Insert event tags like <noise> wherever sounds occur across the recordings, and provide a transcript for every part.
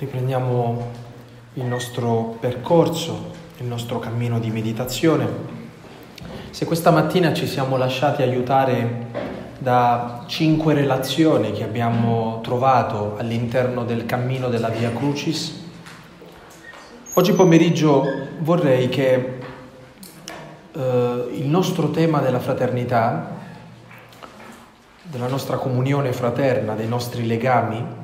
Riprendiamo il nostro percorso, il nostro cammino di meditazione. Se questa mattina ci siamo lasciati aiutare da cinque relazioni che abbiamo trovato all'interno del cammino della Via Crucis, oggi pomeriggio vorrei che eh, il nostro tema della fraternità, della nostra comunione fraterna, dei nostri legami,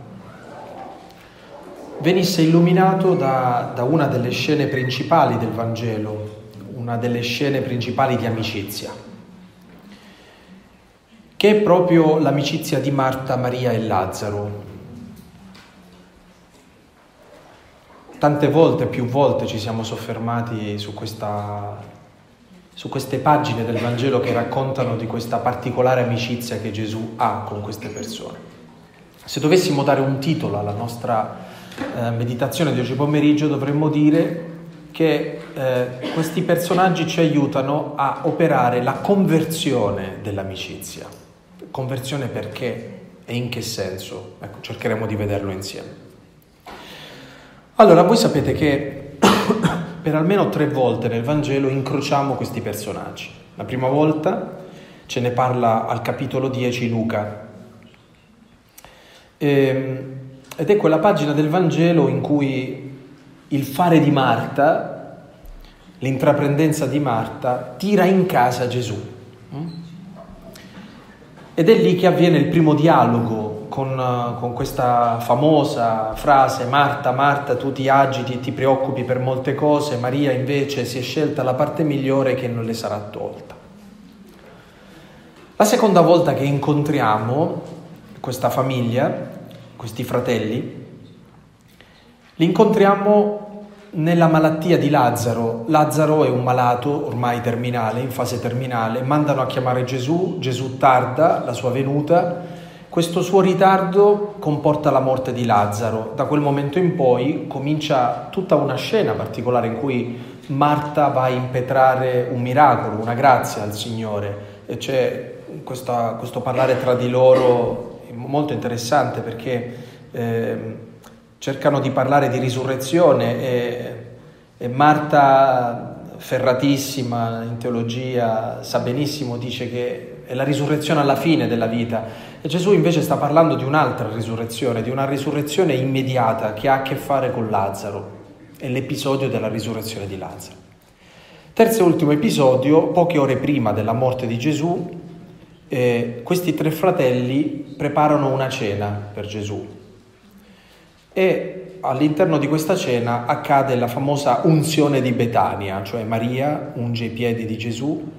venisse illuminato da, da, una delle scene principali del Vangelo, una delle scene principali di amicizia, che è proprio l'amicizia di Marta, Maria e Lazzaro. Tante volte, più volte ci siamo soffermati su, questa, su queste pagine del Vangelo che raccontano di questa particolare amicizia che Gesù ha con queste persone. Se dovessimo dare un titolo alla nostra eh, meditazione di oggi pomeriggio dovremmo dire che eh, questi personaggi ci aiutano a operare la conversione dell'amicizia. Conversione perché e in che senso? Ecco, cercheremo di vederlo insieme. Allora, voi sapete che <coughs> per almeno tre volte nel Vangelo incrociamo questi personaggi. La prima volta ce ne parla al capitolo 10 Luca. Ehm, ed è quella pagina del Vangelo in cui il fare di Marta, l'intraprendenza di Marta, tira in casa Gesù. Ed è lì che avviene il primo dialogo con, con, questa famosa frase Marta, Marta, tu ti agiti e ti preoccupi per molte cose, Maria invece si è scelta la parte migliore che non le sarà tolta. La seconda volta che incontriamo questa famiglia questi fratelli, li incontriamo nella malattia di Lazzaro. Lazzaro è un malato ormai terminale, in fase terminale, mandano a chiamare Gesù, Gesù tarda la sua venuta, questo suo ritardo comporta la morte di Lazzaro. Da quel momento in poi comincia tutta una scena particolare in cui Marta va a impetrare un miracolo, una grazia al Signore e c'è questa, questo parlare tra di loro molto interessante perché eh, cercano di parlare di risurrezione e, e Marta, ferratissima in teologia, sa benissimo, dice che è la risurrezione alla fine della vita e Gesù invece sta parlando di un'altra risurrezione, di una risurrezione immediata che ha a che fare con Lazzaro, è l'episodio della risurrezione di Lazzaro. Terzo e ultimo episodio, poche ore prima della morte di Gesù, eh, questi tre fratelli preparano una cena per Gesù e all'interno di questa cena accade la famosa unzione di Betania, cioè Maria unge i piedi di Gesù,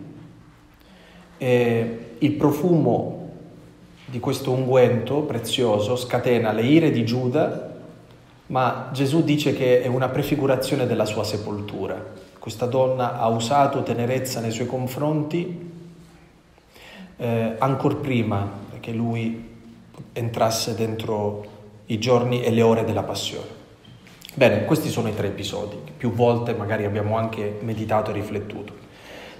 e il profumo di questo unguento prezioso scatena le ire di Giuda, ma Gesù dice che è una prefigurazione della sua sepoltura. Questa donna ha usato tenerezza nei suoi confronti eh, ancora prima che lui entrasse dentro i giorni e le ore della passione. Bene, questi sono i tre episodi, che più volte magari abbiamo anche meditato e riflettuto.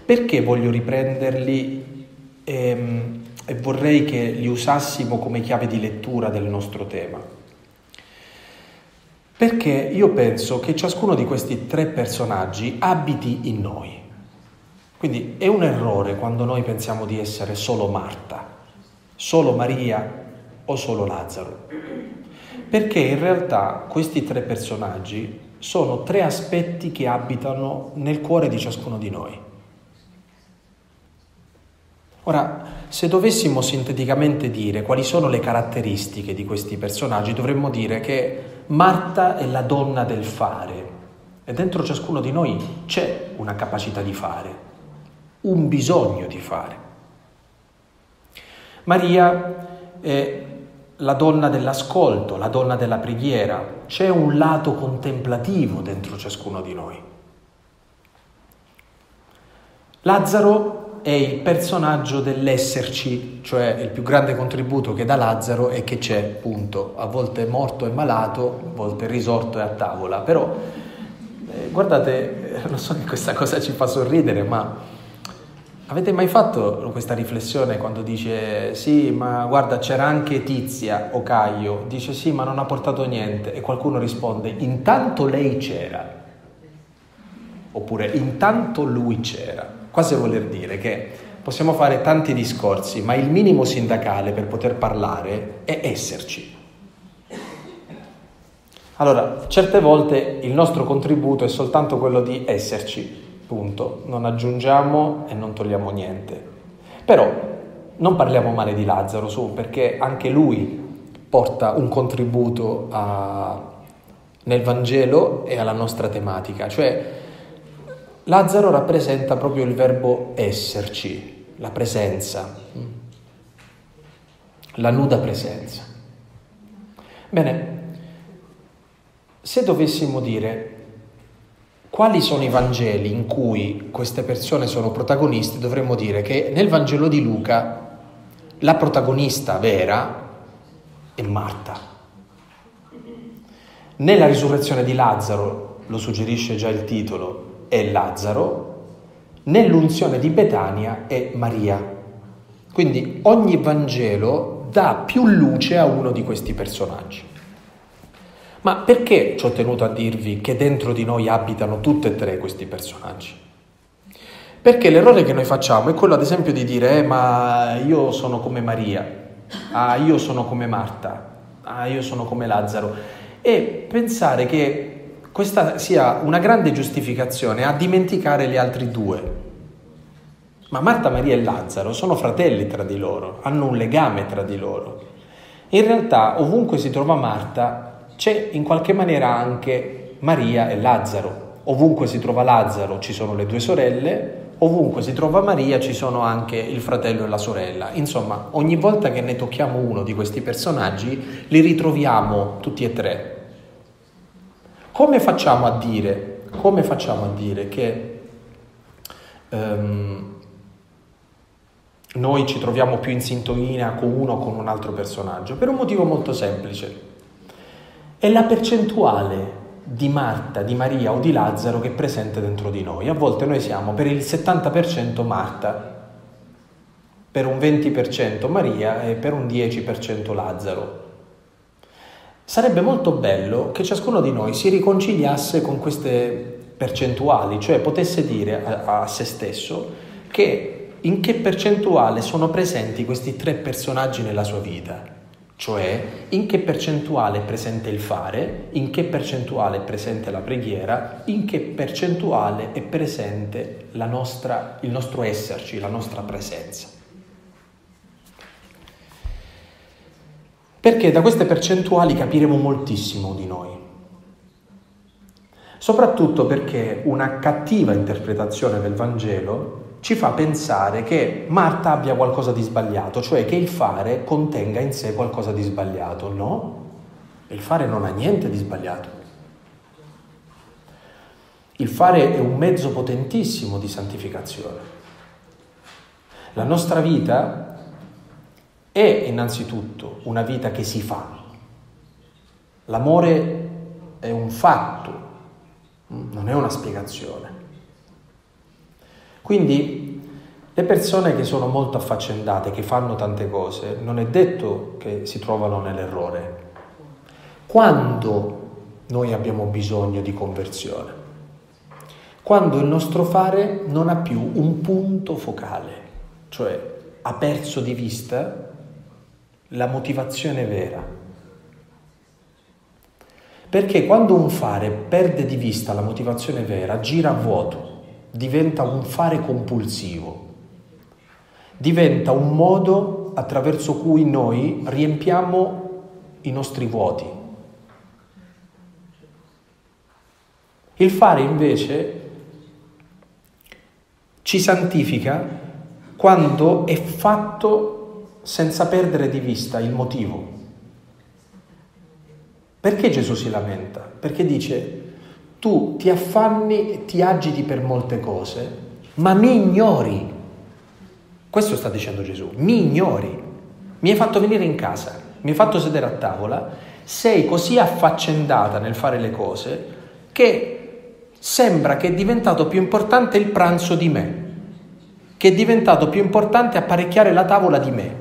Perché voglio riprenderli ehm, e vorrei che li usassimo come chiave di lettura del nostro tema? Perché io penso che ciascuno di questi tre personaggi abiti in noi. Quindi è un errore quando noi pensiamo di essere solo Marta, solo Maria o solo Lazzaro. Perché in realtà questi tre personaggi sono tre aspetti che abitano nel cuore di ciascuno di noi. Ora, se dovessimo sinteticamente dire quali sono le caratteristiche di questi personaggi, dovremmo dire che Marta è la donna del fare e dentro ciascuno di noi c'è una capacità di fare un bisogno di fare. Maria è la donna dell'ascolto, la donna della preghiera, c'è un lato contemplativo dentro ciascuno di noi. Lazzaro è il personaggio dell'esserci, cioè il più grande contributo che dà Lazzaro è che c'è, punto, a volte morto e malato, a volte risorto e a tavola, però eh, guardate, non so che questa cosa ci fa sorridere, ma Avete mai fatto questa riflessione quando dice sì, ma guarda c'era anche Tizia o Caio, dice sì, ma non ha portato niente. E qualcuno risponde intanto lei c'era, oppure intanto lui c'era, quasi voler dire che possiamo fare tanti discorsi, ma il minimo sindacale per poter parlare è esserci. Allora, certe volte il nostro contributo è soltanto quello di esserci, punto. Non aggiungiamo e non togliamo niente. Però non parliamo male di Lazzaro, su, perché anche lui porta un contributo a, nel Vangelo e alla nostra tematica. Cioè, Lazzaro rappresenta proprio il verbo esserci, la presenza, la nuda presenza. Bene, se dovessimo dire quali sono i Vangeli in cui queste persone sono protagonisti, dovremmo dire che nel Vangelo di Luca la protagonista vera è Marta. Nella risurrezione di Lazzaro, lo suggerisce già il titolo, è Lazzaro, nell'unzione di Betania è Maria. Quindi ogni Vangelo dà più luce a uno di questi personaggi. Ma perché ci ho tenuto a dirvi che dentro di noi abitano tutti e tre questi personaggi? Perché l'errore che noi facciamo è quello ad esempio di dire eh, ma io sono come Maria, ah io sono come Marta, ah io sono come Lazzaro e pensare che questa sia una grande giustificazione a dimenticare gli altri due. Ma Marta, Maria e Lazzaro sono fratelli tra di loro, hanno un legame tra di loro. In realtà ovunque si trova Marta c'è in qualche maniera anche Maria e Lazzaro. Ovunque si trova Lazzaro ci sono le due sorelle, ovunque si trova Maria ci sono anche il fratello e la sorella. Insomma, ogni volta che ne tocchiamo uno di questi personaggi, li ritroviamo tutti e tre. Come facciamo a dire, facciamo a dire che um, noi ci troviamo più in sintonia con uno o con un altro personaggio? Per un motivo molto semplice è la percentuale di Marta, di Maria o di Lazzaro che è presente dentro di noi. A volte noi siamo per il 70% Marta, per un 20% Maria e per un 10% Lazzaro. Sarebbe molto bello che ciascuno di noi si riconciliasse con queste percentuali, cioè potesse dire a, a se stesso che in che percentuale sono presenti questi tre personaggi nella sua vita cioè in che percentuale è presente il fare, in che percentuale è presente la preghiera, in che percentuale è presente nostra, il nostro esserci, la nostra presenza. Perché da queste percentuali capiremo moltissimo di noi. Soprattutto perché una cattiva interpretazione del Vangelo ci fa pensare che Marta abbia qualcosa di sbagliato, cioè che il fare contenga in sé qualcosa di sbagliato. No, il fare non ha niente di sbagliato. Il fare è un mezzo potentissimo di santificazione. La nostra vita è innanzitutto una vita che si fa. L'amore è un fatto, non è una spiegazione. Quindi le persone che sono molto affaccendate, che fanno tante cose, non è detto che si trovano nell'errore. Quando noi abbiamo bisogno di conversione? Quando il nostro fare non ha più un punto focale, cioè ha perso di vista la motivazione vera. Perché quando un fare perde di vista la motivazione vera, gira a vuoto diventa un fare compulsivo, diventa un modo attraverso cui noi riempiamo i nostri vuoti. Il fare invece ci santifica quando è fatto senza perdere di vista il motivo. Perché Gesù si lamenta? Perché dice tu ti affanni e ti agiti per molte cose, ma mi ignori. Questo sta dicendo Gesù, mi ignori. Mi hai fatto venire in casa, mi hai fatto sedere a tavola, sei così affaccendata nel fare le cose che sembra che è diventato più importante il pranzo di me. che è diventato più importante apparecchiare la tavola di me.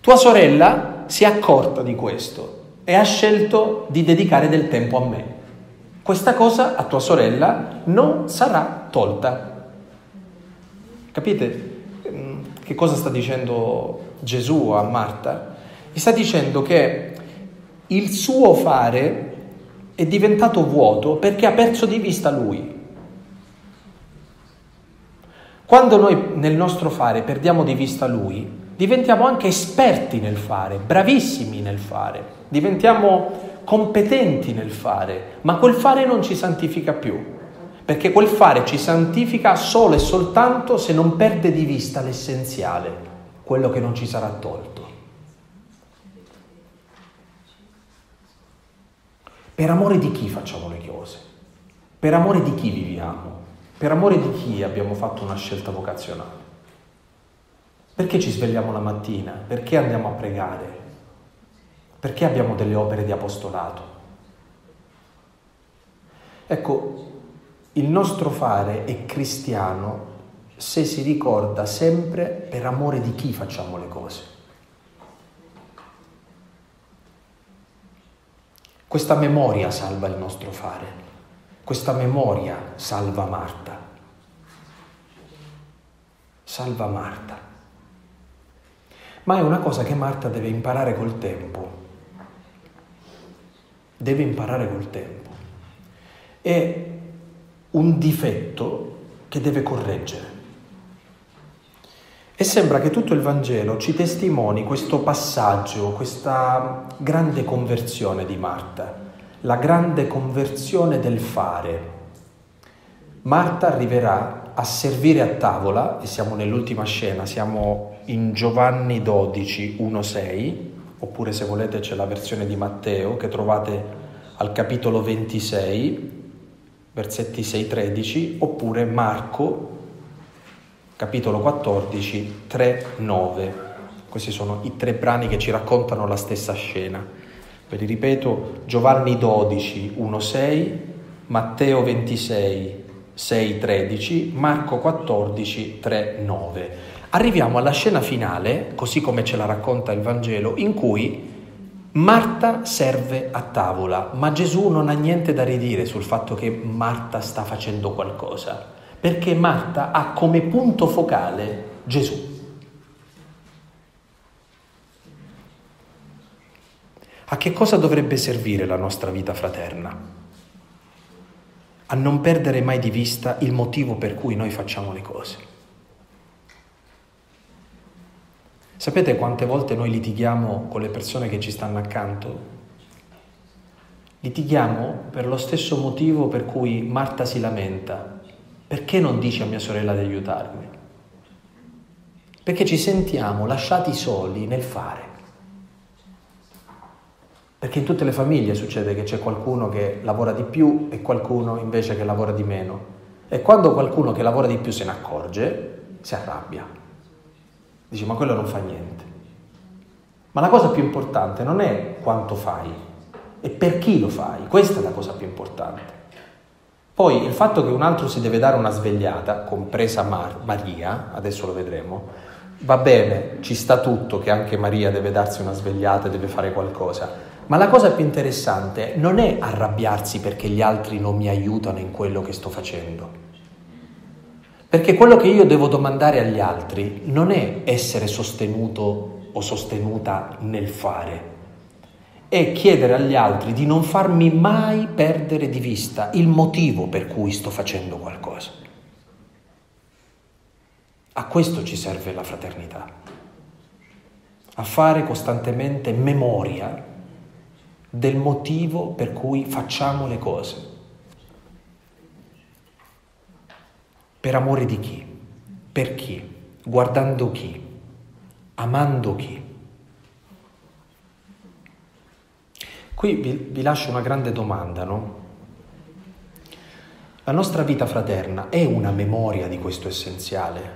Tua sorella si è accorta di questo e ha scelto di dedicare del tempo a me. Questa cosa a tua sorella non sarà tolta. Capite che cosa sta dicendo Gesù a Marta? Gli sta dicendo che il suo fare è diventato vuoto perché ha perso di vista lui. Quando noi nel nostro fare perdiamo di vista lui, diventiamo anche esperti nel fare, bravissimi nel fare, diventiamo competenti nel fare, ma quel fare non ci santifica più, perché quel fare ci santifica solo e soltanto se non perde di vista l'essenziale, quello che non ci sarà tolto. Per amore di chi facciamo le cose? Per amore di chi viviamo? Per amore di chi abbiamo fatto una scelta vocazionale? Perché ci svegliamo la mattina? Perché andiamo a pregare? Perché abbiamo delle opere di apostolato? Ecco, il nostro fare è cristiano se si ricorda sempre per amore di chi facciamo le cose. Questa memoria salva il nostro fare. Questa memoria salva Marta. Salva Marta. Ma è una cosa che Marta deve imparare col tempo. Deve imparare col tempo. È un difetto che deve correggere. E sembra che tutto il Vangelo ci testimoni questo passaggio, questa grande conversione di Marta la grande conversione del fare. Marta arriverà a servire a tavola, e siamo nell'ultima scena, siamo in Giovanni 12, 1-6, oppure se volete c'è la versione di Matteo che trovate al capitolo 26, versetti 6-13, oppure Marco, capitolo 14, 3-9. Questi sono i tre brani che ci raccontano la stessa scena. Ve li ripeto, Giovanni 12, 1, 6, Matteo 26, 6, 13, Marco 14, 3, 9. Arriviamo alla scena finale, così come ce la racconta il Vangelo, in cui Marta serve a tavola, ma Gesù non ha niente da ridire sul fatto che Marta sta facendo qualcosa, perché Marta ha come punto focale Gesù. A che cosa dovrebbe servire la nostra vita fraterna? A non perdere mai di vista il motivo per cui noi facciamo le cose. Sapete quante volte noi litighiamo con le persone che ci stanno accanto? Litighiamo per lo stesso motivo per cui Marta si lamenta. Perché non dice a mia sorella di aiutarmi? Perché ci sentiamo lasciati soli nel fare. Perché in tutte le famiglie succede che c'è qualcuno che lavora di più e qualcuno invece che lavora di meno. E quando qualcuno che lavora di più se ne accorge, si arrabbia. Dice ma quello non fa niente. Ma la cosa più importante non è quanto fai, è per chi lo fai. Questa è la cosa più importante. Poi il fatto che un altro si deve dare una svegliata, compresa Mar- Maria, adesso lo vedremo, va bene, ci sta tutto che anche Maria deve darsi una svegliata e deve fare qualcosa, ma la cosa più interessante non è arrabbiarsi perché gli altri non mi aiutano in quello che sto facendo. Perché quello che io devo domandare agli altri non è essere sostenuto o sostenuta nel fare, è chiedere agli altri di non farmi mai perdere di vista il motivo per cui sto facendo qualcosa. A questo ci serve la fraternità, a fare costantemente memoria del motivo per cui facciamo le cose. Per amore di chi? Per chi? Guardando chi? Amando chi? Qui vi, vi lascio una grande domanda, no? La nostra vita fraterna è una memoria di questo essenziale.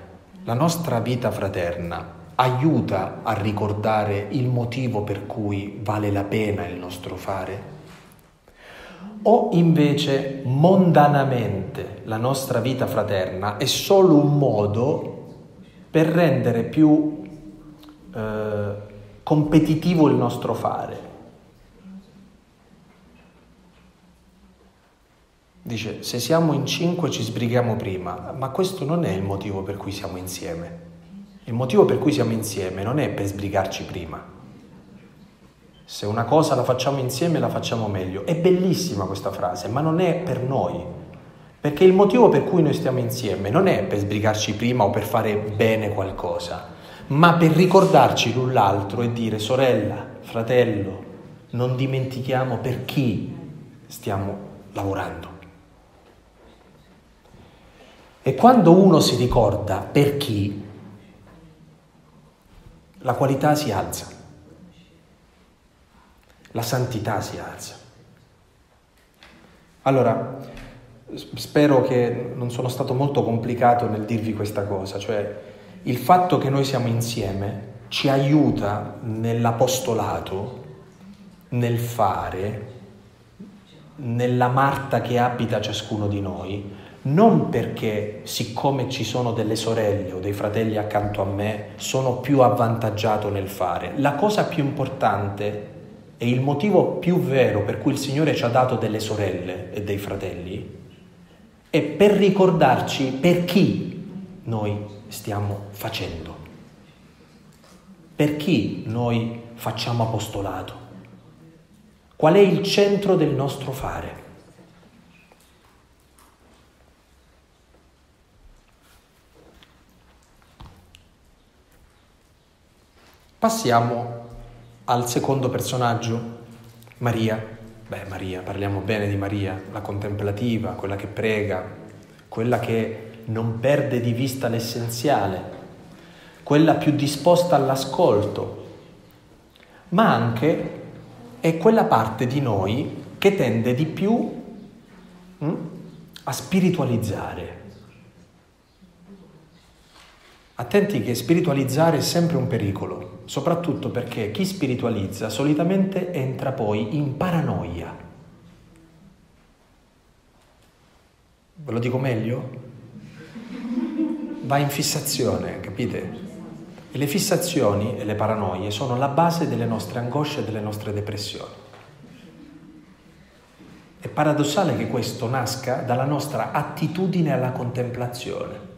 La nostra vita fraterna aiuta a ricordare il motivo per cui vale la pena il nostro fare? O invece mondanamente la nostra vita fraterna è solo un modo per rendere più eh, competitivo il nostro fare. Dice, se siamo in cinque ci sbrighiamo prima, ma questo non è il motivo per cui siamo insieme. Il motivo per cui siamo insieme non è per sbrigarci prima. Se una cosa la facciamo insieme la facciamo meglio. È bellissima questa frase, ma non è per noi. Perché il motivo per cui noi stiamo insieme non è per sbrigarci prima o per fare bene qualcosa, ma per ricordarci l'un l'altro e dire sorella, fratello, non dimentichiamo per chi stiamo lavorando. E quando uno si ricorda per chi, la qualità si alza, la santità si alza. Allora, spero che non sono stato molto complicato nel dirvi questa cosa, cioè il fatto che noi siamo insieme ci aiuta nell'apostolato, nel fare, nella Marta che abita ciascuno di noi, non perché siccome ci sono delle sorelle o dei fratelli accanto a me sono più avvantaggiato nel fare. La cosa più importante e il motivo più vero per cui il Signore ci ha dato delle sorelle e dei fratelli è per ricordarci per chi noi stiamo facendo, per chi noi facciamo apostolato, qual è il centro del nostro fare. Passiamo al secondo personaggio, Maria. Beh, Maria, parliamo bene di Maria, la contemplativa, quella che prega, quella che non perde di vista l'essenziale, quella più disposta all'ascolto, ma anche è quella parte di noi che tende di più hm, a spiritualizzare Attenti che spiritualizzare è sempre un pericolo, soprattutto perché chi spiritualizza solitamente entra poi in paranoia. Ve lo dico meglio? Va in fissazione, capite? E le fissazioni e le paranoie sono la base delle nostre angosce e delle nostre depressioni. È paradossale che questo nasca dalla nostra attitudine alla contemplazione.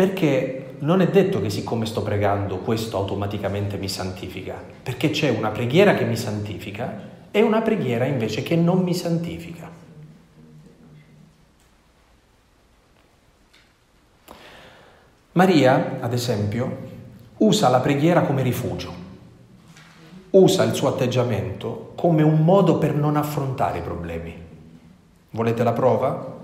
Perché non è detto che siccome sto pregando questo automaticamente mi santifica, perché c'è una preghiera che mi santifica e una preghiera invece che non mi santifica. Maria, ad esempio, usa la preghiera come rifugio, usa il suo atteggiamento come un modo per non affrontare i problemi. Volete la prova?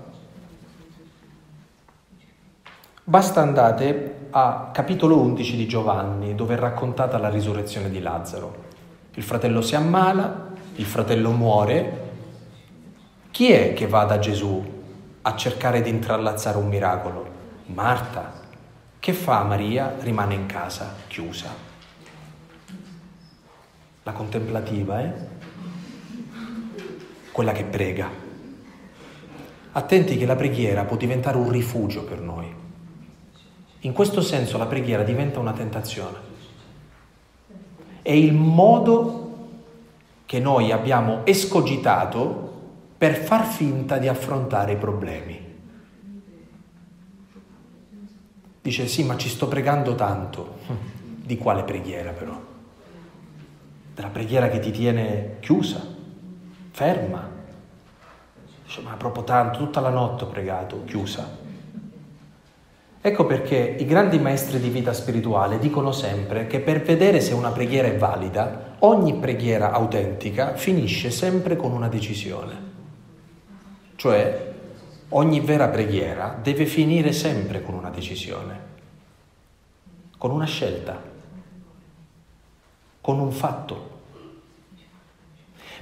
Basta andate a capitolo 11 di Giovanni, dove è raccontata la risurrezione di Lazzaro. Il fratello si ammala, il fratello muore. Chi è che va da Gesù a cercare di intrallazzare un miracolo? Marta. Che fa Maria? Rimane in casa, chiusa. La contemplativa, eh? Quella che prega. Attenti che la preghiera può diventare un rifugio per noi. In questo senso la preghiera diventa una tentazione. È il modo che noi abbiamo escogitato per far finta di affrontare i problemi. Dice sì, ma ci sto pregando tanto. Di quale preghiera però? Della preghiera che ti tiene chiusa, ferma. Dice, ma proprio tanto, tutta la notte ho pregato, chiusa. Ecco perché i grandi maestri di vita spirituale dicono sempre che per vedere se una preghiera è valida, ogni preghiera autentica finisce sempre con una decisione. Cioè, ogni vera preghiera deve finire sempre con una decisione, con una scelta, con un fatto.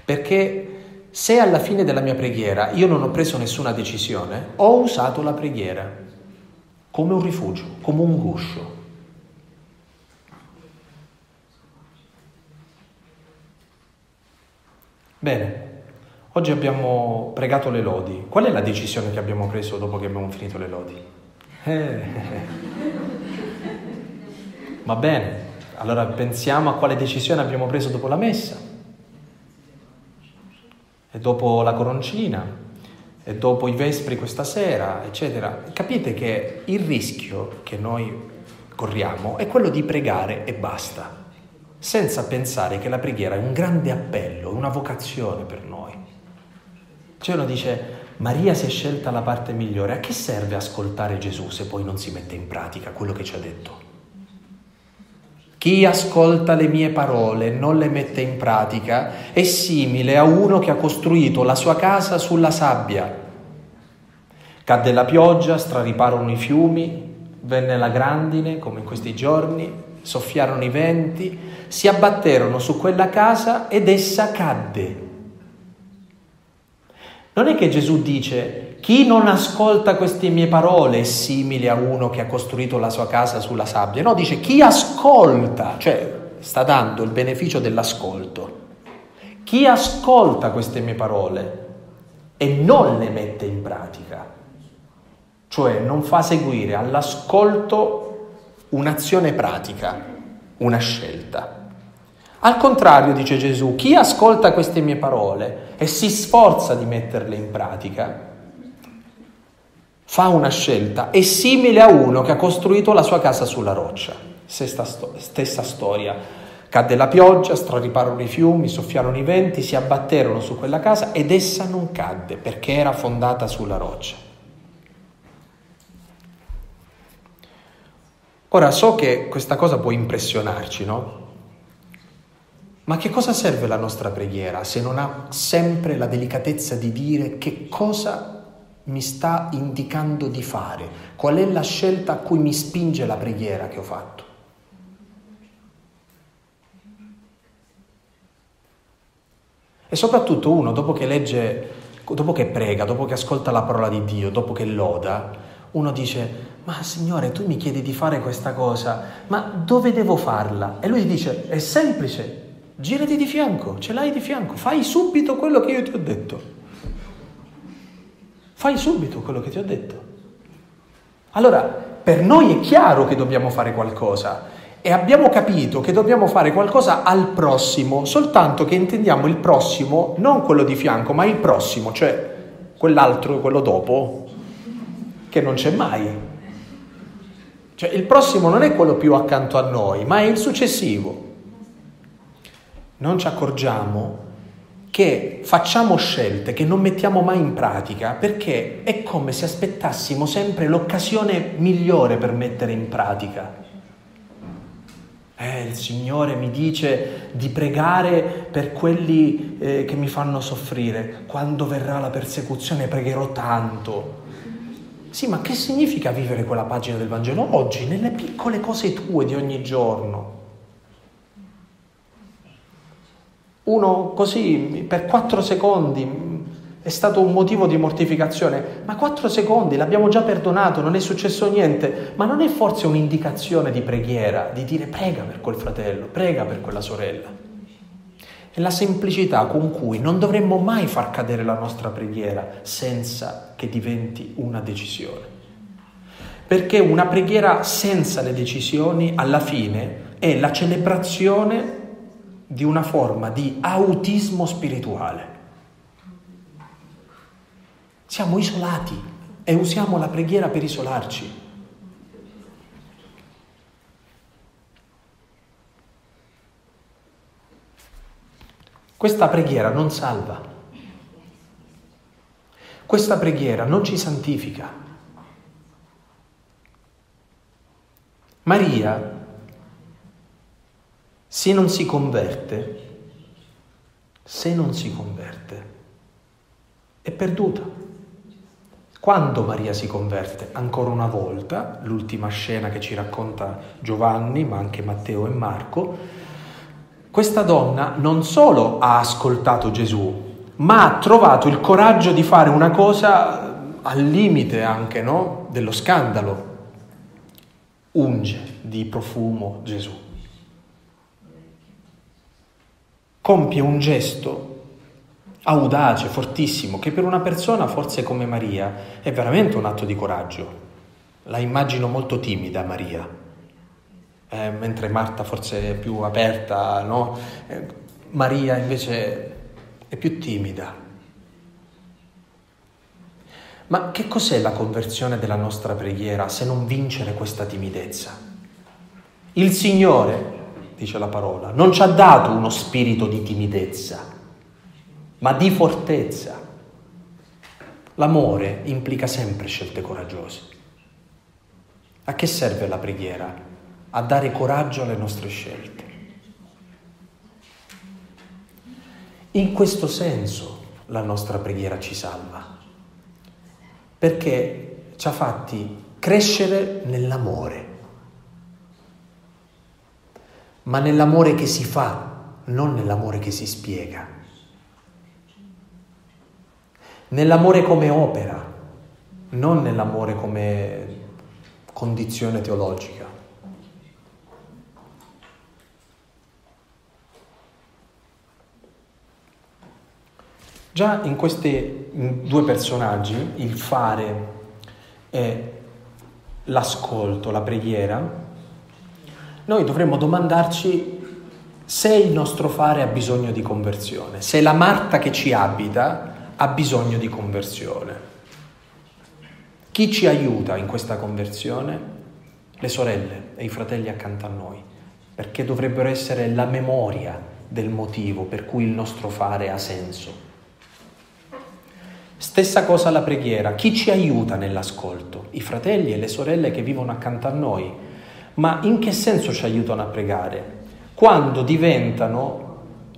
Perché se alla fine della mia preghiera io non ho preso nessuna decisione, ho usato la preghiera come un rifugio, come un guscio. Bene, Oggi abbiamo pregato le lodi. Qual è la decisione che abbiamo preso dopo che abbiamo finito le lodi? Eh. <laughs> Va bene, allora pensiamo a quale decisione abbiamo preso dopo la messa, e dopo la coroncina, dopo i vespri questa sera, eccetera. Capite che il rischio che noi corriamo è quello di pregare e basta, senza pensare che la preghiera è un grande appello, una vocazione per noi. Cioè uno dice, Maria si è scelta la parte migliore, a che serve ascoltare Gesù se poi non si mette in pratica quello che ci ha detto? Chi ascolta le mie parole e non le mette in pratica è simile a uno che ha costruito la sua casa sulla sabbia. Cadde la pioggia, strariparono i fiumi, venne la grandine, come in questi giorni, soffiarono i venti, si abbatterono su quella casa ed essa cadde non è che Gesù dice chi non ascolta queste mie parole è simile a uno che ha costruito la sua casa sulla sabbia. No, dice chi ascolta, cioè sta dando il beneficio dell'ascolto. Chi ascolta queste mie parole e non le mette in pratica, cioè non fa seguire all'ascolto un'azione pratica, una scelta. Al contrario, dice Gesù, chi ascolta queste mie parole e si sforza di metterle in pratica, fa una scelta, è simile a uno che ha costruito la sua casa sulla roccia. Stessa, stessa storia. Cadde la pioggia, strariparono i fiumi, soffiarono i venti, si abbatterono su quella casa ed essa non cadde perché era fondata sulla roccia. Ora so che questa cosa può impressionarci, no? Ma che cosa serve la nostra preghiera se non ha sempre la delicatezza di dire che cosa mi sta indicando di fare? Qual è la scelta a cui mi spinge la preghiera che ho fatto? E soprattutto uno, dopo che legge, dopo che prega, dopo che ascolta la parola di Dio, dopo che loda, uno dice, ma Signore, tu mi chiedi di fare questa cosa, ma dove devo farla? E lui dice, è semplice, girati di fianco, ce l'hai di fianco, fai subito quello che io ti ho detto. Fai subito quello che ti ho detto. Allora, per noi è chiaro che dobbiamo fare qualcosa e abbiamo capito che dobbiamo fare qualcosa al prossimo, soltanto che intendiamo il prossimo, non quello di fianco, ma il prossimo, cioè quell'altro, quello dopo, che non c'è mai. Cioè il prossimo non è quello più accanto a noi, ma è il successivo non ci accorgiamo che facciamo scelte che non mettiamo mai in pratica perché è come se aspettassimo sempre l'occasione migliore per mettere in pratica. Eh, il Signore mi dice di pregare per quelli eh, che mi fanno soffrire. Quando verrà la persecuzione pregherò tanto. Sì, ma che significa vivere quella pagina del Vangelo oggi, nelle piccole cose tue di ogni giorno? Uno così per quattro secondi è stato un motivo di mortificazione, ma quattro secondi l'abbiamo già perdonato, non è successo niente, ma non è forse un'indicazione di preghiera, di dire prega per quel fratello, prega per quella sorella. È la semplicità con cui non dovremmo mai far cadere la nostra preghiera senza che diventi una decisione. Perché una preghiera senza le decisioni alla fine è la celebrazione di una forma di autismo spirituale. Siamo isolati e usiamo la preghiera per isolarci. Questa preghiera non salva. Questa preghiera non ci santifica. Maria se non si converte, se non si converte, è perduta. Quando Maria si converte? Ancora una volta, l'ultima scena che ci racconta Giovanni, ma anche Matteo e Marco, questa donna non solo ha ascoltato Gesù, ma ha trovato il coraggio di fare una cosa al limite anche no? dello scandalo. Unge di profumo Gesù compie un gesto audace, fortissimo, che per una persona forse come Maria è veramente un atto di coraggio. La immagino molto timida Maria, eh, mentre Marta forse è più aperta, no? Eh, Maria invece è più timida. Ma che cos'è la conversione della nostra preghiera se non vincere questa timidezza? Il Signore, dice la parola, non ci ha dato uno spirito di timidezza, ma di fortezza. L'amore implica sempre scelte coraggiose. A che serve la preghiera? A dare coraggio alle nostre scelte. In questo senso la nostra preghiera ci salva, perché ci ha fatti crescere nell'amore, ma nell'amore che si fa, non nell'amore che si spiega nell'amore come opera, non nell'amore come condizione teologica. Già in questi due personaggi, il fare e l'ascolto, la preghiera, noi dovremmo domandarci se il nostro fare ha bisogno di conversione, se la Marta che ci abita ha bisogno di conversione. Chi ci aiuta in questa conversione? Le sorelle e i fratelli accanto a noi, perché dovrebbero essere la memoria del motivo per cui il nostro fare ha senso. Stessa cosa la preghiera, chi ci aiuta nell'ascolto? I fratelli e le sorelle che vivono accanto a noi. Ma in che senso ci aiutano a pregare? Quando diventano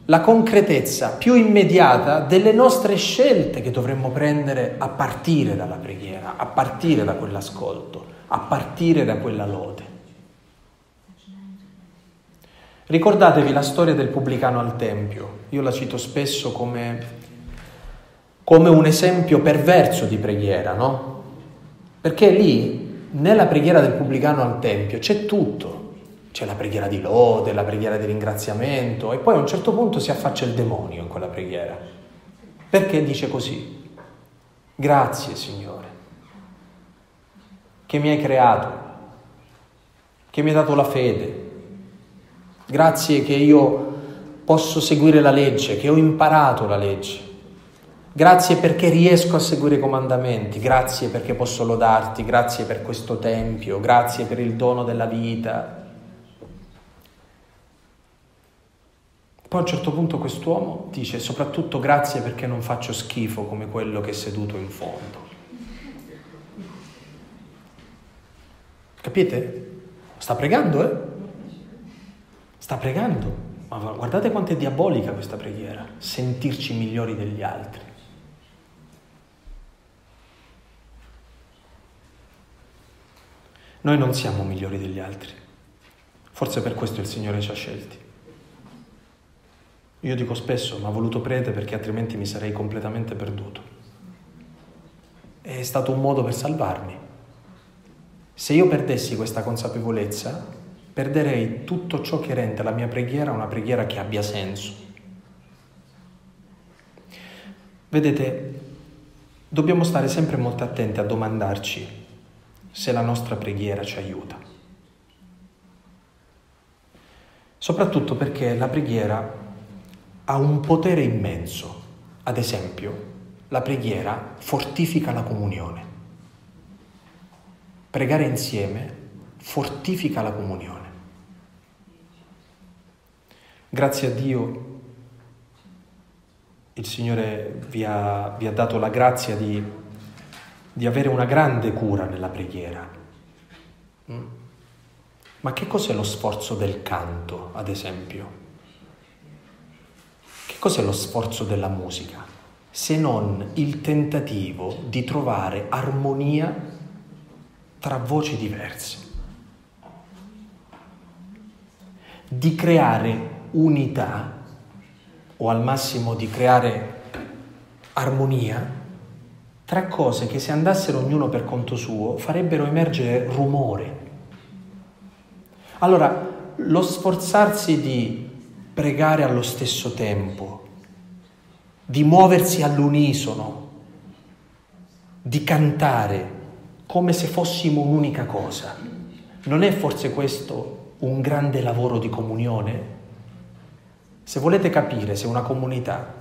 la concretezza più immediata delle nostre scelte che dovremmo prendere a partire dalla preghiera, a partire da quell'ascolto, a partire da quella lode. Ricordatevi la storia del pubblicano al Tempio, io la cito spesso come, come un esempio perverso di preghiera, no? Perché lì, nella preghiera del pubblicano al Tempio, c'è tutto, c'è la preghiera di lode, la preghiera di ringraziamento e poi a un certo punto si affaccia il demonio in quella preghiera. Perché dice così? Grazie Signore, che mi hai creato, che mi hai dato la fede. Grazie che io posso seguire la legge, che ho imparato la legge. Grazie perché riesco a seguire i comandamenti, grazie perché posso lodarti, grazie per questo tempio, grazie per il dono della vita, Poi a un certo punto quest'uomo dice soprattutto grazie perché non faccio schifo come quello che è seduto in fondo. Capite? Sta pregando, eh? Sta pregando. Ma guardate quanto è diabolica questa preghiera, sentirci migliori degli altri. Noi non siamo migliori degli altri. Forse per questo il Signore ci ha scelti. Io dico spesso, ma ho voluto prete perché altrimenti mi sarei completamente perduto. È stato un modo per salvarmi. Se io perdessi questa consapevolezza, perderei tutto ciò che rende la mia preghiera una preghiera che abbia senso. Vedete, dobbiamo stare sempre molto attenti a domandarci se la nostra preghiera ci aiuta. Soprattutto perché la preghiera ha un potere immenso. Ad esempio, la preghiera fortifica la comunione. Pregare insieme fortifica la comunione. Grazie a Dio il Signore vi ha, vi ha dato la grazia di, di avere una grande cura nella preghiera. Mm? Ma che cos'è lo sforzo del canto, ad esempio? Che cos'è lo sforzo della musica? Se non il tentativo di trovare armonia tra voci diverse, di creare unità o al massimo di creare armonia tra cose che se andassero ognuno per conto suo farebbero emergere rumore. Allora, lo sforzarsi di pregare allo stesso tempo di muoversi all'unisono, di cantare come se fossimo un'unica cosa. Non è forse questo un grande lavoro di comunione? Se volete capire se una comunità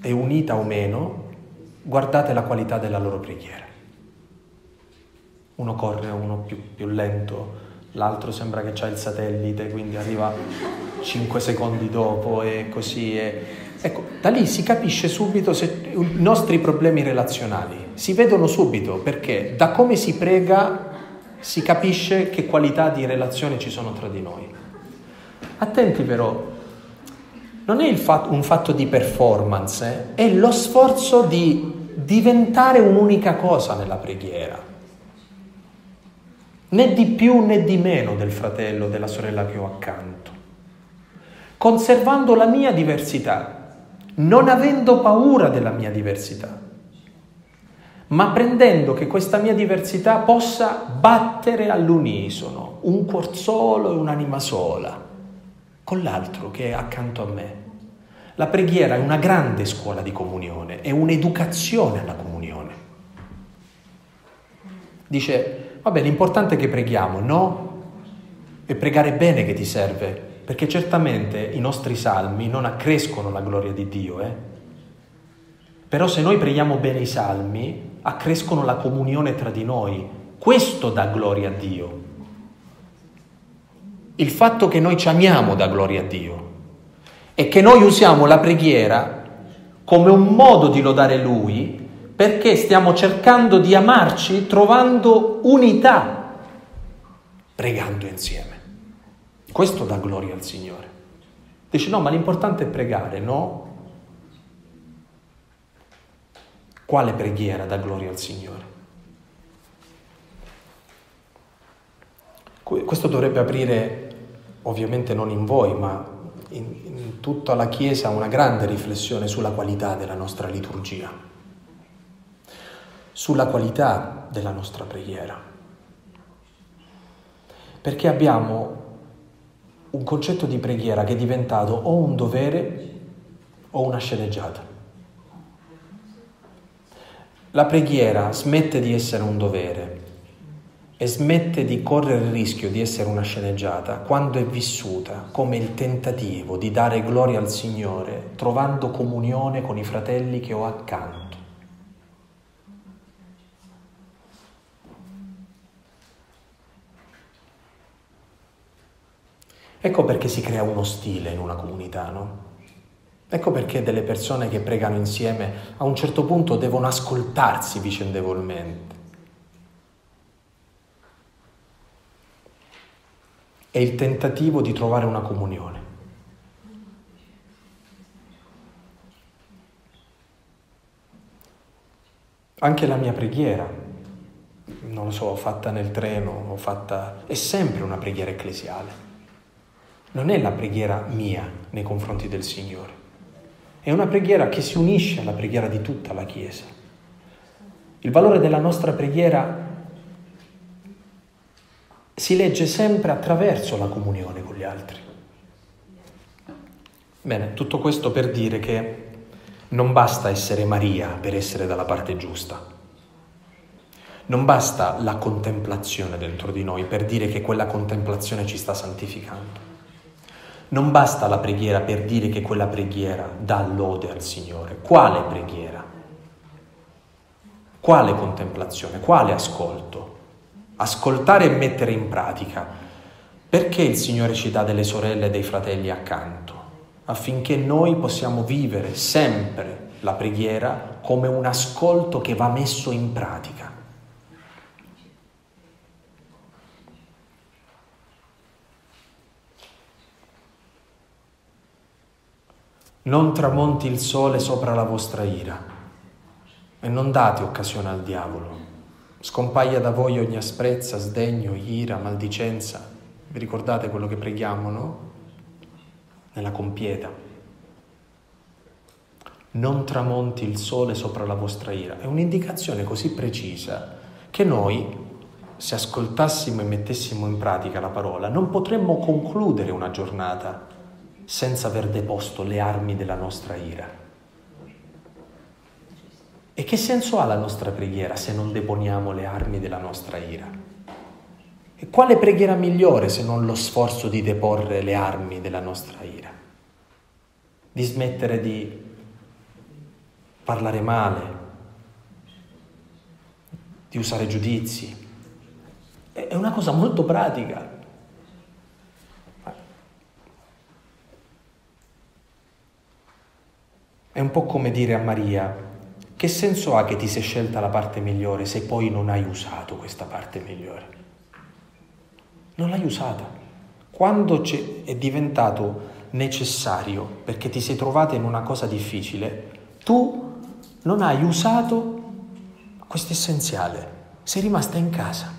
è unita o meno, guardate la qualità della loro preghiera. Uno corre, uno più, più lento, l'altro sembra che c'ha il satellite, quindi arriva 5 secondi dopo e così. È. Ecco, da lì si capisce subito se, i nostri problemi relazionali, si vedono subito perché da come si prega si capisce che qualità di relazione ci sono tra di noi. Attenti però, non è fatto, un fatto di performance, eh? è lo sforzo di diventare un'unica cosa nella preghiera né di più né di meno del fratello o della sorella che ho accanto, conservando la mia diversità, non avendo paura della mia diversità, ma prendendo che questa mia diversità possa battere all'unisono, un cuor solo e un'anima sola, con l'altro che è accanto a me. La preghiera è una grande scuola di comunione, è un'educazione alla comunione. Dice Vabbè, l'importante è che preghiamo, no? E pregare bene che ti serve, perché certamente i nostri salmi non accrescono la gloria di Dio, eh? Però se noi preghiamo bene i salmi, accrescono la comunione tra di noi. Questo dà gloria a Dio. Il fatto che noi ci amiamo dà gloria a Dio e che noi usiamo la preghiera come un modo di lodare Lui perché stiamo cercando di amarci trovando unità, pregando insieme. Questo dà gloria al Signore. Dice no, ma l'importante è pregare, no? Quale preghiera dà gloria al Signore? Questo dovrebbe aprire, ovviamente non in voi, ma in, in tutta la Chiesa, una grande riflessione sulla qualità della nostra liturgia sulla qualità della nostra preghiera. Perché abbiamo un concetto di preghiera che è diventato o un dovere o una sceneggiata. La preghiera smette di essere un dovere e smette di correre il rischio di essere una sceneggiata quando è vissuta come il tentativo di dare gloria al Signore trovando comunione con i fratelli che ho accanto. Ecco perché si crea uno stile in una comunità, no? Ecco perché delle persone che pregano insieme a un certo punto devono ascoltarsi vicendevolmente. È il tentativo di trovare una comunione. Anche la mia preghiera, non lo so, fatta nel treno, fatta... è sempre una preghiera ecclesiale non è la preghiera mia nei confronti del Signore, è una preghiera che si unisce alla preghiera di tutta la Chiesa. Il valore della nostra preghiera si legge sempre attraverso la comunione con gli altri. Bene, tutto questo per dire che non basta essere Maria per essere dalla parte giusta. Non basta la contemplazione dentro di noi per dire che quella contemplazione ci sta santificando. Non basta la preghiera per dire che quella preghiera dà lode al Signore. Quale preghiera? Quale contemplazione? Quale ascolto? Ascoltare e mettere in pratica. Perché il Signore ci dà delle sorelle e dei fratelli accanto? Affinché noi possiamo vivere sempre la preghiera come un ascolto che va messo in pratica. non tramonti il sole sopra la vostra ira e non date occasione al diavolo. Scompaia da voi ogni asprezza, sdegno, ira, maldicenza. Vi ricordate quello che preghiamo, no? Nella compieta. Non tramonti il sole sopra la vostra ira. È un'indicazione così precisa che noi, se ascoltassimo e mettessimo in pratica la parola, non potremmo concludere una giornata senza aver deposto le armi della nostra ira. E che senso ha la nostra preghiera se non deponiamo le armi della nostra ira? E quale preghiera migliore se non lo sforzo di deporre le armi della nostra ira? Di smettere di parlare male, di usare giudizi. È una cosa molto pratica. È un po' come dire a Maria, che senso ha che ti sei scelta la parte migliore se poi non hai usato questa parte migliore? Non l'hai usata. Quando è diventato necessario perché ti sei trovata in una cosa difficile, tu non hai usato questo essenziale, sei rimasta in casa.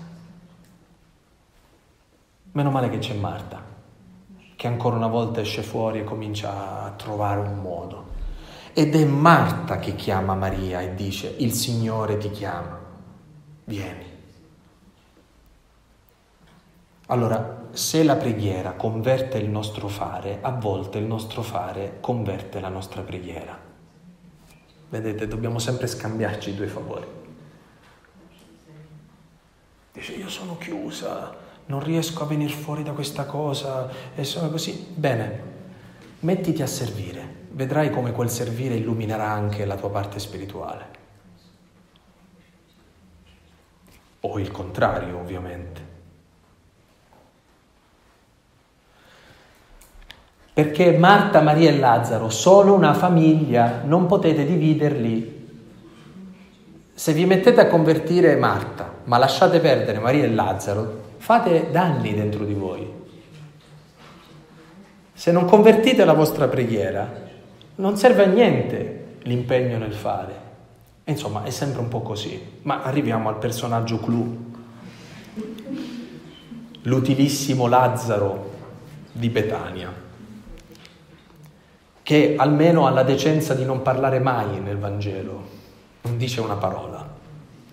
Meno male che c'è Marta, che ancora una volta esce fuori e comincia a trovare un modo. Ed è Marta che chiama Maria e dice, il Signore ti chiama, vieni. Allora, se la preghiera converte il nostro fare, a volte il nostro fare converte la nostra preghiera. Vedete, dobbiamo sempre scambiarci i due favori. Dice, io sono chiusa, non riesco a venire fuori da questa cosa e sono così. Bene, mettiti a servire vedrai come quel servire illuminerà anche la tua parte spirituale. O il contrario, ovviamente. Perché Marta, Maria e Lazzaro, solo una famiglia, non potete dividerli. Se vi mettete a convertire Marta, ma lasciate perdere Maria e Lazzaro, fate danni dentro di voi. Se non convertite la vostra preghiera, non serve a niente l'impegno nel fare. insomma, è sempre un po' così. Ma arriviamo al personaggio clou, l'utilissimo Lazzaro di Betania, che almeno ha la decenza di non parlare mai nel Vangelo, non dice una parola.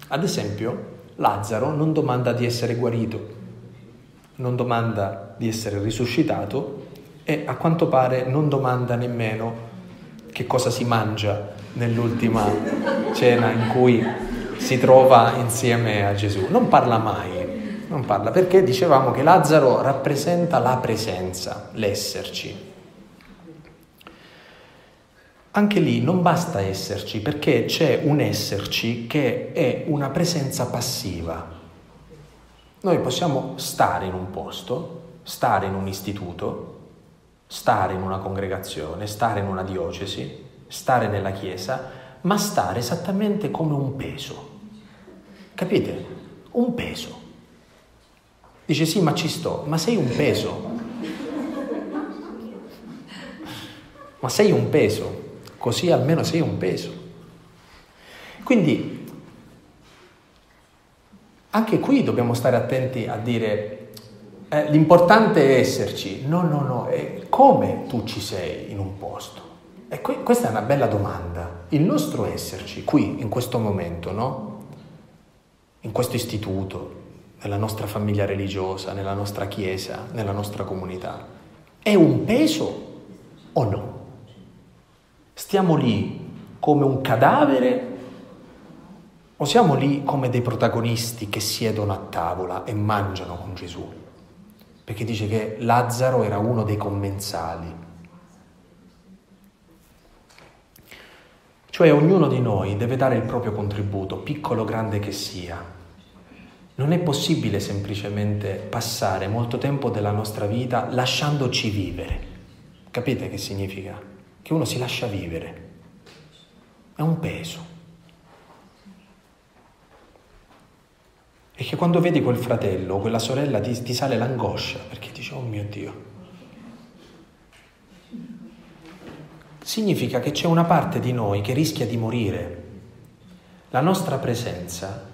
Ad esempio, Lazzaro non domanda di essere guarito, non domanda di essere risuscitato e a quanto pare non domanda nemmeno che cosa si mangia nell'ultima cena in cui si trova insieme a Gesù. Non parla mai, non parla perché dicevamo che Lazzaro rappresenta la presenza, l'esserci. Anche lì non basta esserci perché c'è un esserci che è una presenza passiva. Noi possiamo stare in un posto, stare in un istituto, stare in una congregazione, stare in una diocesi, stare nella Chiesa, ma stare esattamente come un peso. Capite? Un peso. Dice sì, ma ci sto, ma sei un peso. Ma sei un peso, così almeno sei un peso. Quindi anche qui dobbiamo stare attenti a dire eh, l'importante è esserci. No, no, no, è come tu ci sei in un posto. E que- questa è una bella domanda. Il nostro esserci qui, in questo momento, no? In questo istituto, nella nostra famiglia religiosa, nella nostra chiesa, nella nostra comunità, è un peso o no? Stiamo lì come un cadavere o siamo lì come dei protagonisti che siedono a tavola e mangiano con Gesù? Perché dice che Lazzaro era uno dei commensali. Cioè ognuno di noi deve dare il proprio contributo, piccolo o grande che sia. Non è possibile semplicemente passare molto tempo della nostra vita lasciandoci vivere. Capite che significa? Che uno si lascia vivere. È un peso. E che quando vedi quel fratello o quella sorella ti, ti sale l'angoscia perché dici, oh mio Dio. Significa che c'è una parte di noi che rischia di morire. La nostra presenza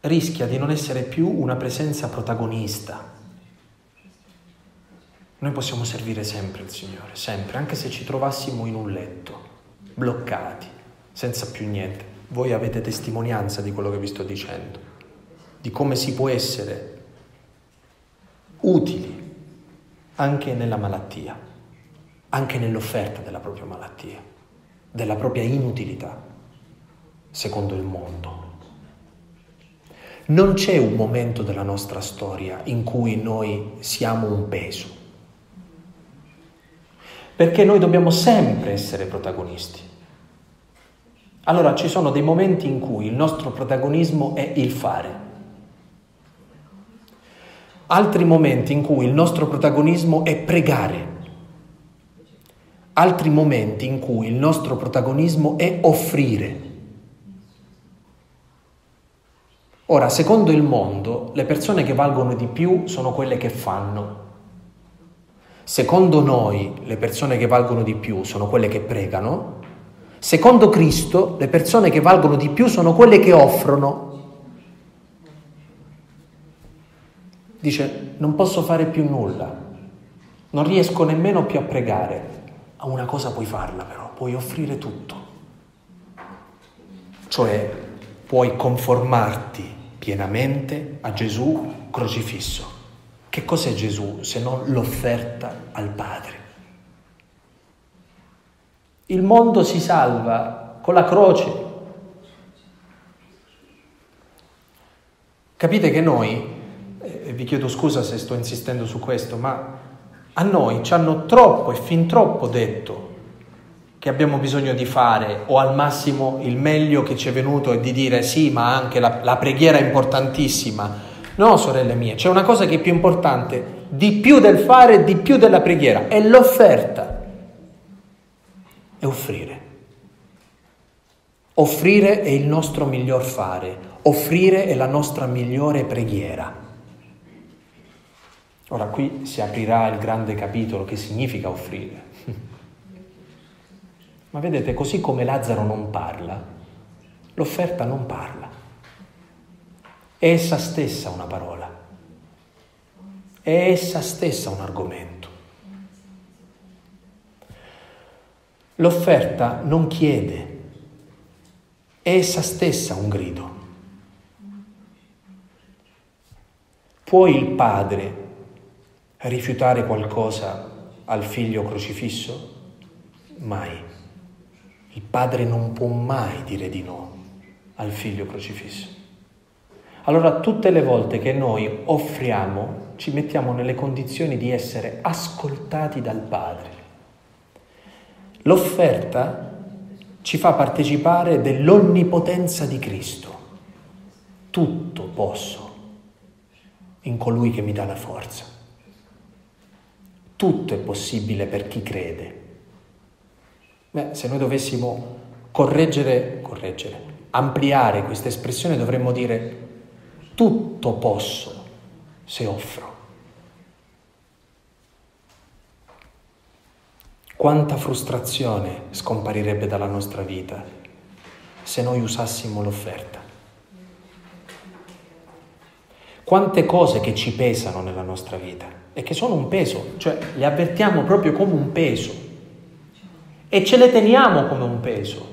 rischia di non essere più una presenza protagonista. Noi possiamo servire sempre il Signore, sempre, anche se ci trovassimo in un letto, bloccati, senza più niente. Voi avete testimonianza di quello che vi sto dicendo di come si può essere utili anche nella malattia, anche nell'offerta della propria malattia, della propria inutilità. secondo il mondo. Non c'è un momento della nostra storia in cui noi siamo un peso, perché noi dobbiamo sempre essere protagonisti. Allora ci sono dei momenti in cui il nostro protagonismo è il fare, altri momenti in cui il nostro protagonismo è pregare, altri momenti in cui il nostro protagonismo è offrire. Ora, secondo il mondo, le persone che valgono di più sono quelle che fanno. Secondo noi, le persone che valgono di più sono quelle che pregano. Secondo Cristo, le persone che valgono di più sono quelle che offrono. Dice, non posso fare più nulla, non riesco nemmeno più a pregare. A una cosa puoi farla però, puoi offrire tutto. Cioè, puoi conformarti pienamente a Gesù crocifisso. Che cos'è Gesù se non l'offerta al Padre? Il mondo si salva con la croce. Capite che noi e vi chiedo scusa se sto insistendo su questo, ma a noi ci hanno troppo e fin troppo detto che abbiamo bisogno di fare o al massimo il meglio che ci è venuto è di dire sì, ma anche la, la preghiera è importantissima. No, sorelle mie, c'è una cosa che è più importante, di più del fare, di più della preghiera, è l'offerta. È offrire. Offrire è il nostro miglior fare, offrire è la nostra migliore preghiera. Ora qui si aprirà il grande capitolo che significa offrire. <laughs> Ma vedete, così come Lazzaro non parla, l'offerta non parla. È essa stessa una parola, è essa stessa un argomento. L'offerta non chiede, è essa stessa un grido. Può il Padre rifiutare qualcosa al figlio crocifisso? Mai. Il padre non può mai dire di no al figlio crocifisso. Allora tutte le volte che noi offriamo, ci mettiamo nelle condizioni di essere ascoltati dal Padre. L'offerta ci fa partecipare dell'onnipotenza di Cristo. Tutto posso in colui che mi dà la forza. Tutto è possibile per chi crede. Beh, se noi dovessimo correggere, correggere, ampliare questa espressione dovremmo dire tutto posso se offro. Quanta frustrazione scomparirebbe dalla nostra vita se noi usassimo l'offerta. Quante cose che ci pesano nella nostra vita e che sono un peso, cioè le avvertiamo proprio come un peso e ce le teniamo come un peso,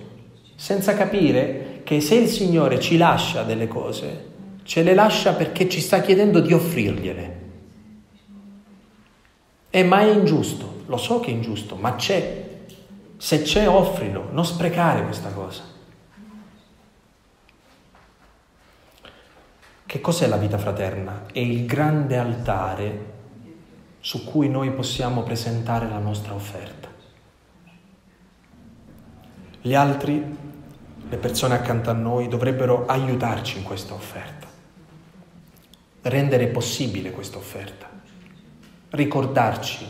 senza capire che se il Signore ci lascia delle cose, ce le lascia perché ci sta chiedendo di offrirgliele. E ma è ingiusto, lo so che è ingiusto, ma c'è. Se c'è, offrilo, non sprecare questa cosa. Che cos'è la vita fraterna? È il grande altare su cui noi possiamo presentare la nostra offerta. Gli altri, le persone accanto a noi, dovrebbero aiutarci in questa offerta, rendere possibile questa offerta, ricordarci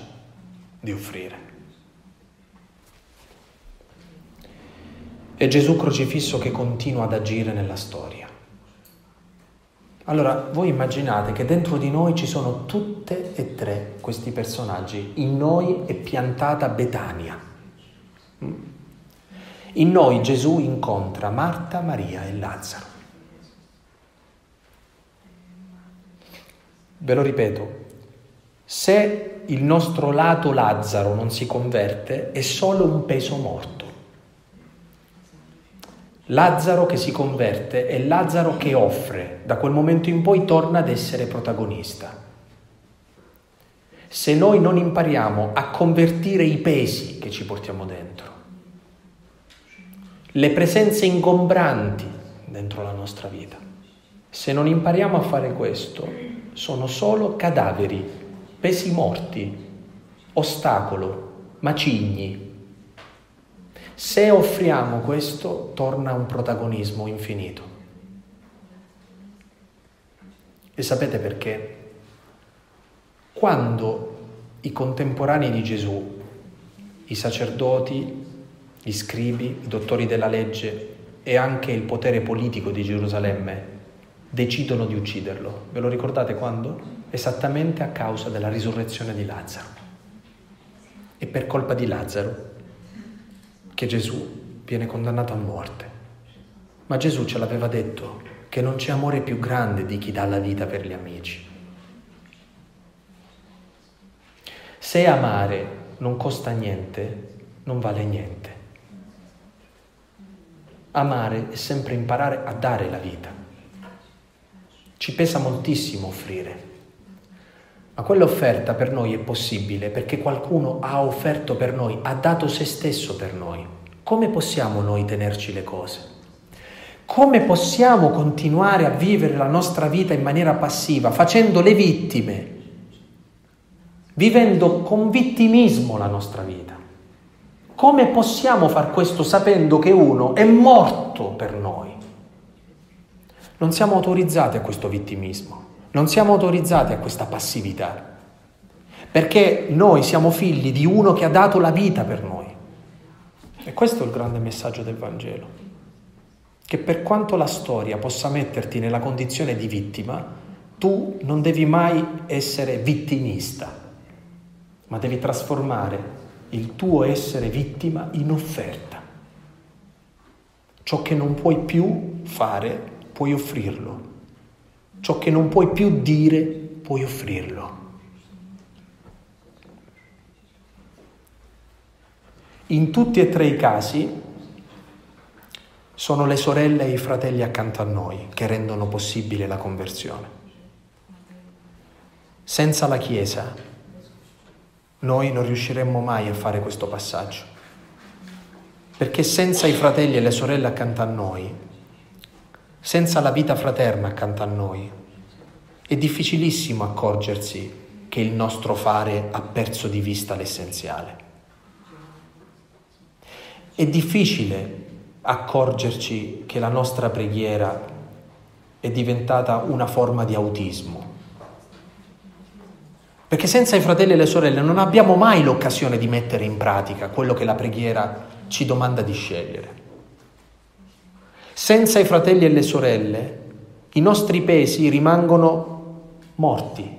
di offrire. È Gesù crocifisso che continua ad agire nella storia. Allora, voi immaginate che dentro di noi ci sono tutte e tre questi personaggi. In noi è piantata Betania. In noi Gesù incontra Marta, Maria e Lazzaro. Ve lo ripeto, se il nostro lato Lazzaro non si converte, è solo un peso morto. Lazzaro che si converte è Lazzaro che offre, da quel momento in poi torna ad essere protagonista. Se noi non impariamo a convertire i pesi che ci portiamo dentro, le presenze ingombranti dentro la nostra vita. Se non impariamo a fare questo, sono solo cadaveri, pesi morti, ostacolo, macigni. Se offriamo questo, torna un protagonismo infinito. E sapete perché? Quando i contemporanei di Gesù, i sacerdoti, gli scribi, i dottori della legge e anche il potere politico di Gerusalemme decidono di ucciderlo. Ve lo ricordate quando? Esattamente a causa della risurrezione di Lazzaro. E per colpa di Lazzaro che Gesù viene condannato a morte. Ma Gesù ce l'aveva detto che non c'è amore più grande di chi dà la vita per gli amici. Se amare non costa niente, non vale niente. Amare è sempre imparare a dare la vita. Ci pesa moltissimo offrire, ma quell'offerta per noi è possibile perché qualcuno ha offerto per noi, ha dato se stesso per noi. Come possiamo noi tenerci le cose? Come possiamo continuare a vivere la nostra vita in maniera passiva, facendo le vittime, vivendo con vittimismo la nostra vita? Come possiamo far questo sapendo che uno è morto per noi? Non siamo autorizzati a questo vittimismo, non siamo autorizzati a questa passività, perché noi siamo figli di uno che ha dato la vita per noi. E questo è il grande messaggio del Vangelo, che per quanto la storia possa metterti nella condizione di vittima, tu non devi mai essere vittimista, ma devi trasformare il tuo essere vittima in offerta. Ciò che non puoi più fare, puoi offrirlo. Ciò che non puoi più dire, puoi offrirlo. In tutti e tre i casi sono le sorelle e i fratelli accanto a noi che rendono possibile la conversione. Senza la Chiesa noi non riusciremmo mai a fare questo passaggio. Perché senza i fratelli e le sorelle accanto a noi, senza la vita fraterna accanto a noi, è difficilissimo accorgersi che il nostro fare ha perso di vista l'essenziale. È difficile accorgerci che la nostra preghiera è diventata una forma di autismo perché senza i fratelli e le sorelle non abbiamo mai l'occasione di mettere in pratica quello che la preghiera ci domanda di scegliere. Senza i fratelli e le sorelle i nostri pesi rimangono morti.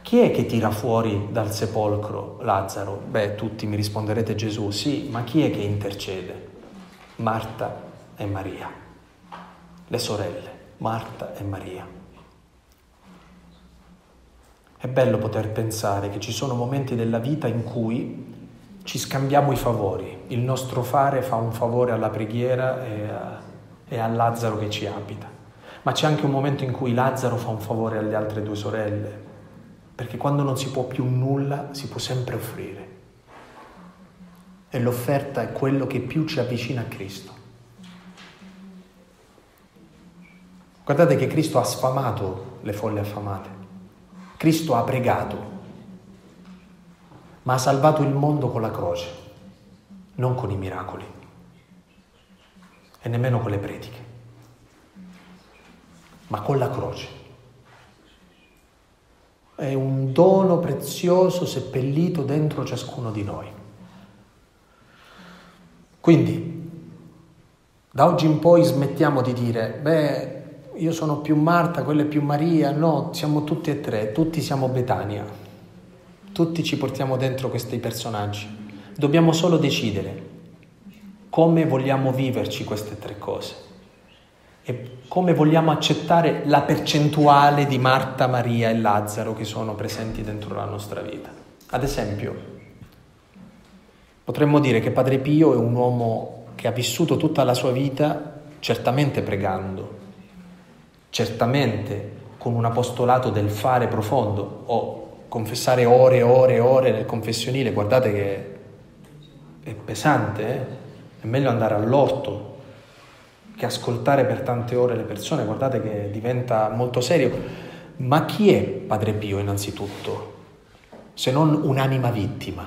Chi è che tira fuori dal sepolcro Lazzaro? Beh, tutti mi risponderete Gesù, sì, ma chi è che intercede? Marta e Maria, le sorelle, Marta e Maria. È bello poter pensare che ci sono momenti della vita in cui ci scambiamo i favori, il nostro fare fa un favore alla preghiera e a, e a Lazzaro che ci abita, ma c'è anche un momento in cui Lazzaro fa un favore alle altre due sorelle, perché quando non si può più nulla si può sempre offrire. E l'offerta è quello che più ci avvicina a Cristo. Guardate che Cristo ha sfamato le folle affamate. Cristo ha pregato, ma ha salvato il mondo con la croce, non con i miracoli e nemmeno con le prediche, ma con la croce. È un dono prezioso seppellito dentro ciascuno di noi. Quindi, da oggi in poi smettiamo di dire, beh, io sono più Marta, quella è più Maria, no, siamo tutti e tre, tutti siamo Betania, tutti ci portiamo dentro questi personaggi. Dobbiamo solo decidere come vogliamo viverci queste tre cose e come vogliamo accettare la percentuale di Marta, Maria e Lazzaro che sono presenti dentro la nostra vita. Ad esempio, potremmo dire che Padre Pio è un uomo che ha vissuto tutta la sua vita certamente pregando, certamente con un apostolato del fare profondo o confessare ore e ore e ore nel confessionile, guardate che è pesante, eh? è meglio andare all'orto che ascoltare per tante ore le persone, guardate che diventa molto serio. Ma chi è Padre Pio innanzitutto? Se non un'anima vittima,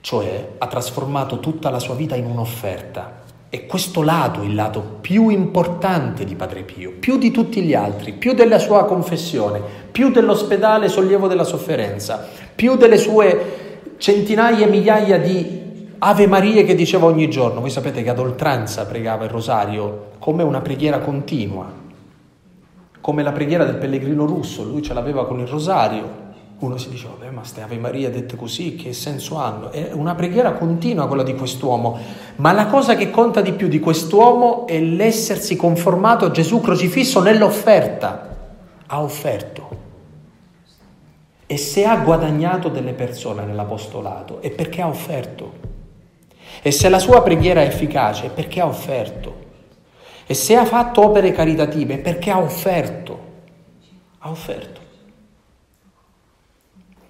cioè ha trasformato tutta la sua vita in un'offerta. E questo lato, il lato più importante di Padre Pio, più di tutti gli altri, più della sua confessione, più dell'ospedale sollievo della sofferenza, più delle sue centinaia e migliaia di Ave Marie che diceva ogni giorno. Voi sapete che ad oltranza pregava il rosario come una preghiera continua, come la preghiera del pellegrino russo, lui ce l'aveva con il rosario. Uno si diceva, beh, ma ste Ave Maria dette così, che senso hanno? È una preghiera continua quella di quest'uomo, ma la cosa che conta di più di quest'uomo è l'essersi conformato a Gesù crocifisso nell'offerta. Ha offerto. E se ha guadagnato delle persone nell'apostolato è perché ha offerto. E se la sua preghiera è efficace è perché ha offerto. E se ha fatto opere caritative è perché ha offerto. Ha offerto.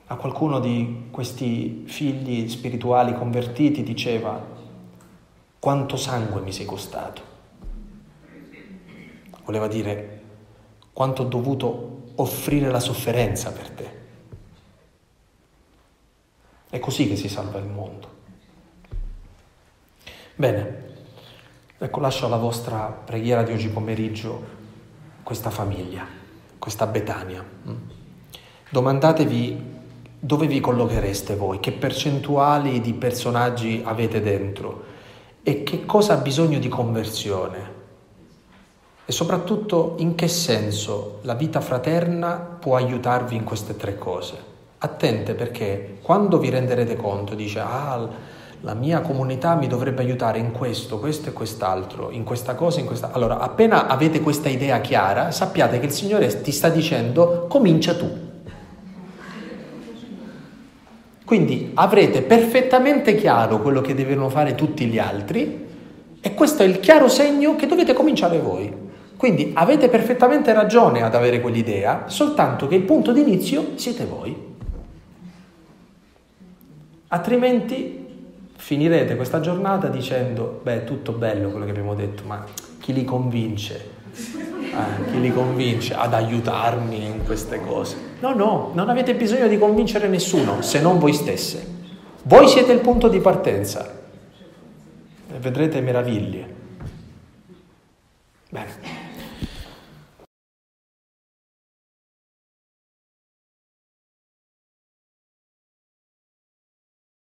A qualcuno di questi figli spirituali convertiti diceva, quanto sangue mi sei costato. Voleva dire, quanto ho dovuto offrire la sofferenza per te. Così che si salva il mondo. Bene, ecco lascio alla vostra preghiera di oggi pomeriggio questa famiglia, questa Betania. Mm. Domandatevi dove vi collochereste voi, che percentuali di personaggi avete dentro e che cosa ha bisogno di conversione. E soprattutto in che senso la vita fraterna può aiutarvi in queste tre cose. Attente perché quando vi renderete conto, dice, ah, la mia comunità mi dovrebbe aiutare in questo, questo e quest'altro, in questa cosa, in questa... Allora, appena avete questa idea chiara, sappiate che il Signore ti sta dicendo comincia tu. Quindi avrete perfettamente chiaro quello che devono fare tutti gli altri e questo è il chiaro segno che dovete cominciare voi. Quindi avete perfettamente ragione ad avere quell'idea, soltanto che il punto di inizio siete voi. Altrimenti finirete questa giornata dicendo, beh, è tutto bello quello che abbiamo detto, ma chi li convince? Eh, chi li convince ad aiutarmi in queste cose? No, no, non avete bisogno di convincere nessuno se non voi stesse. Voi siete il punto di partenza e vedrete meraviglie. Bene.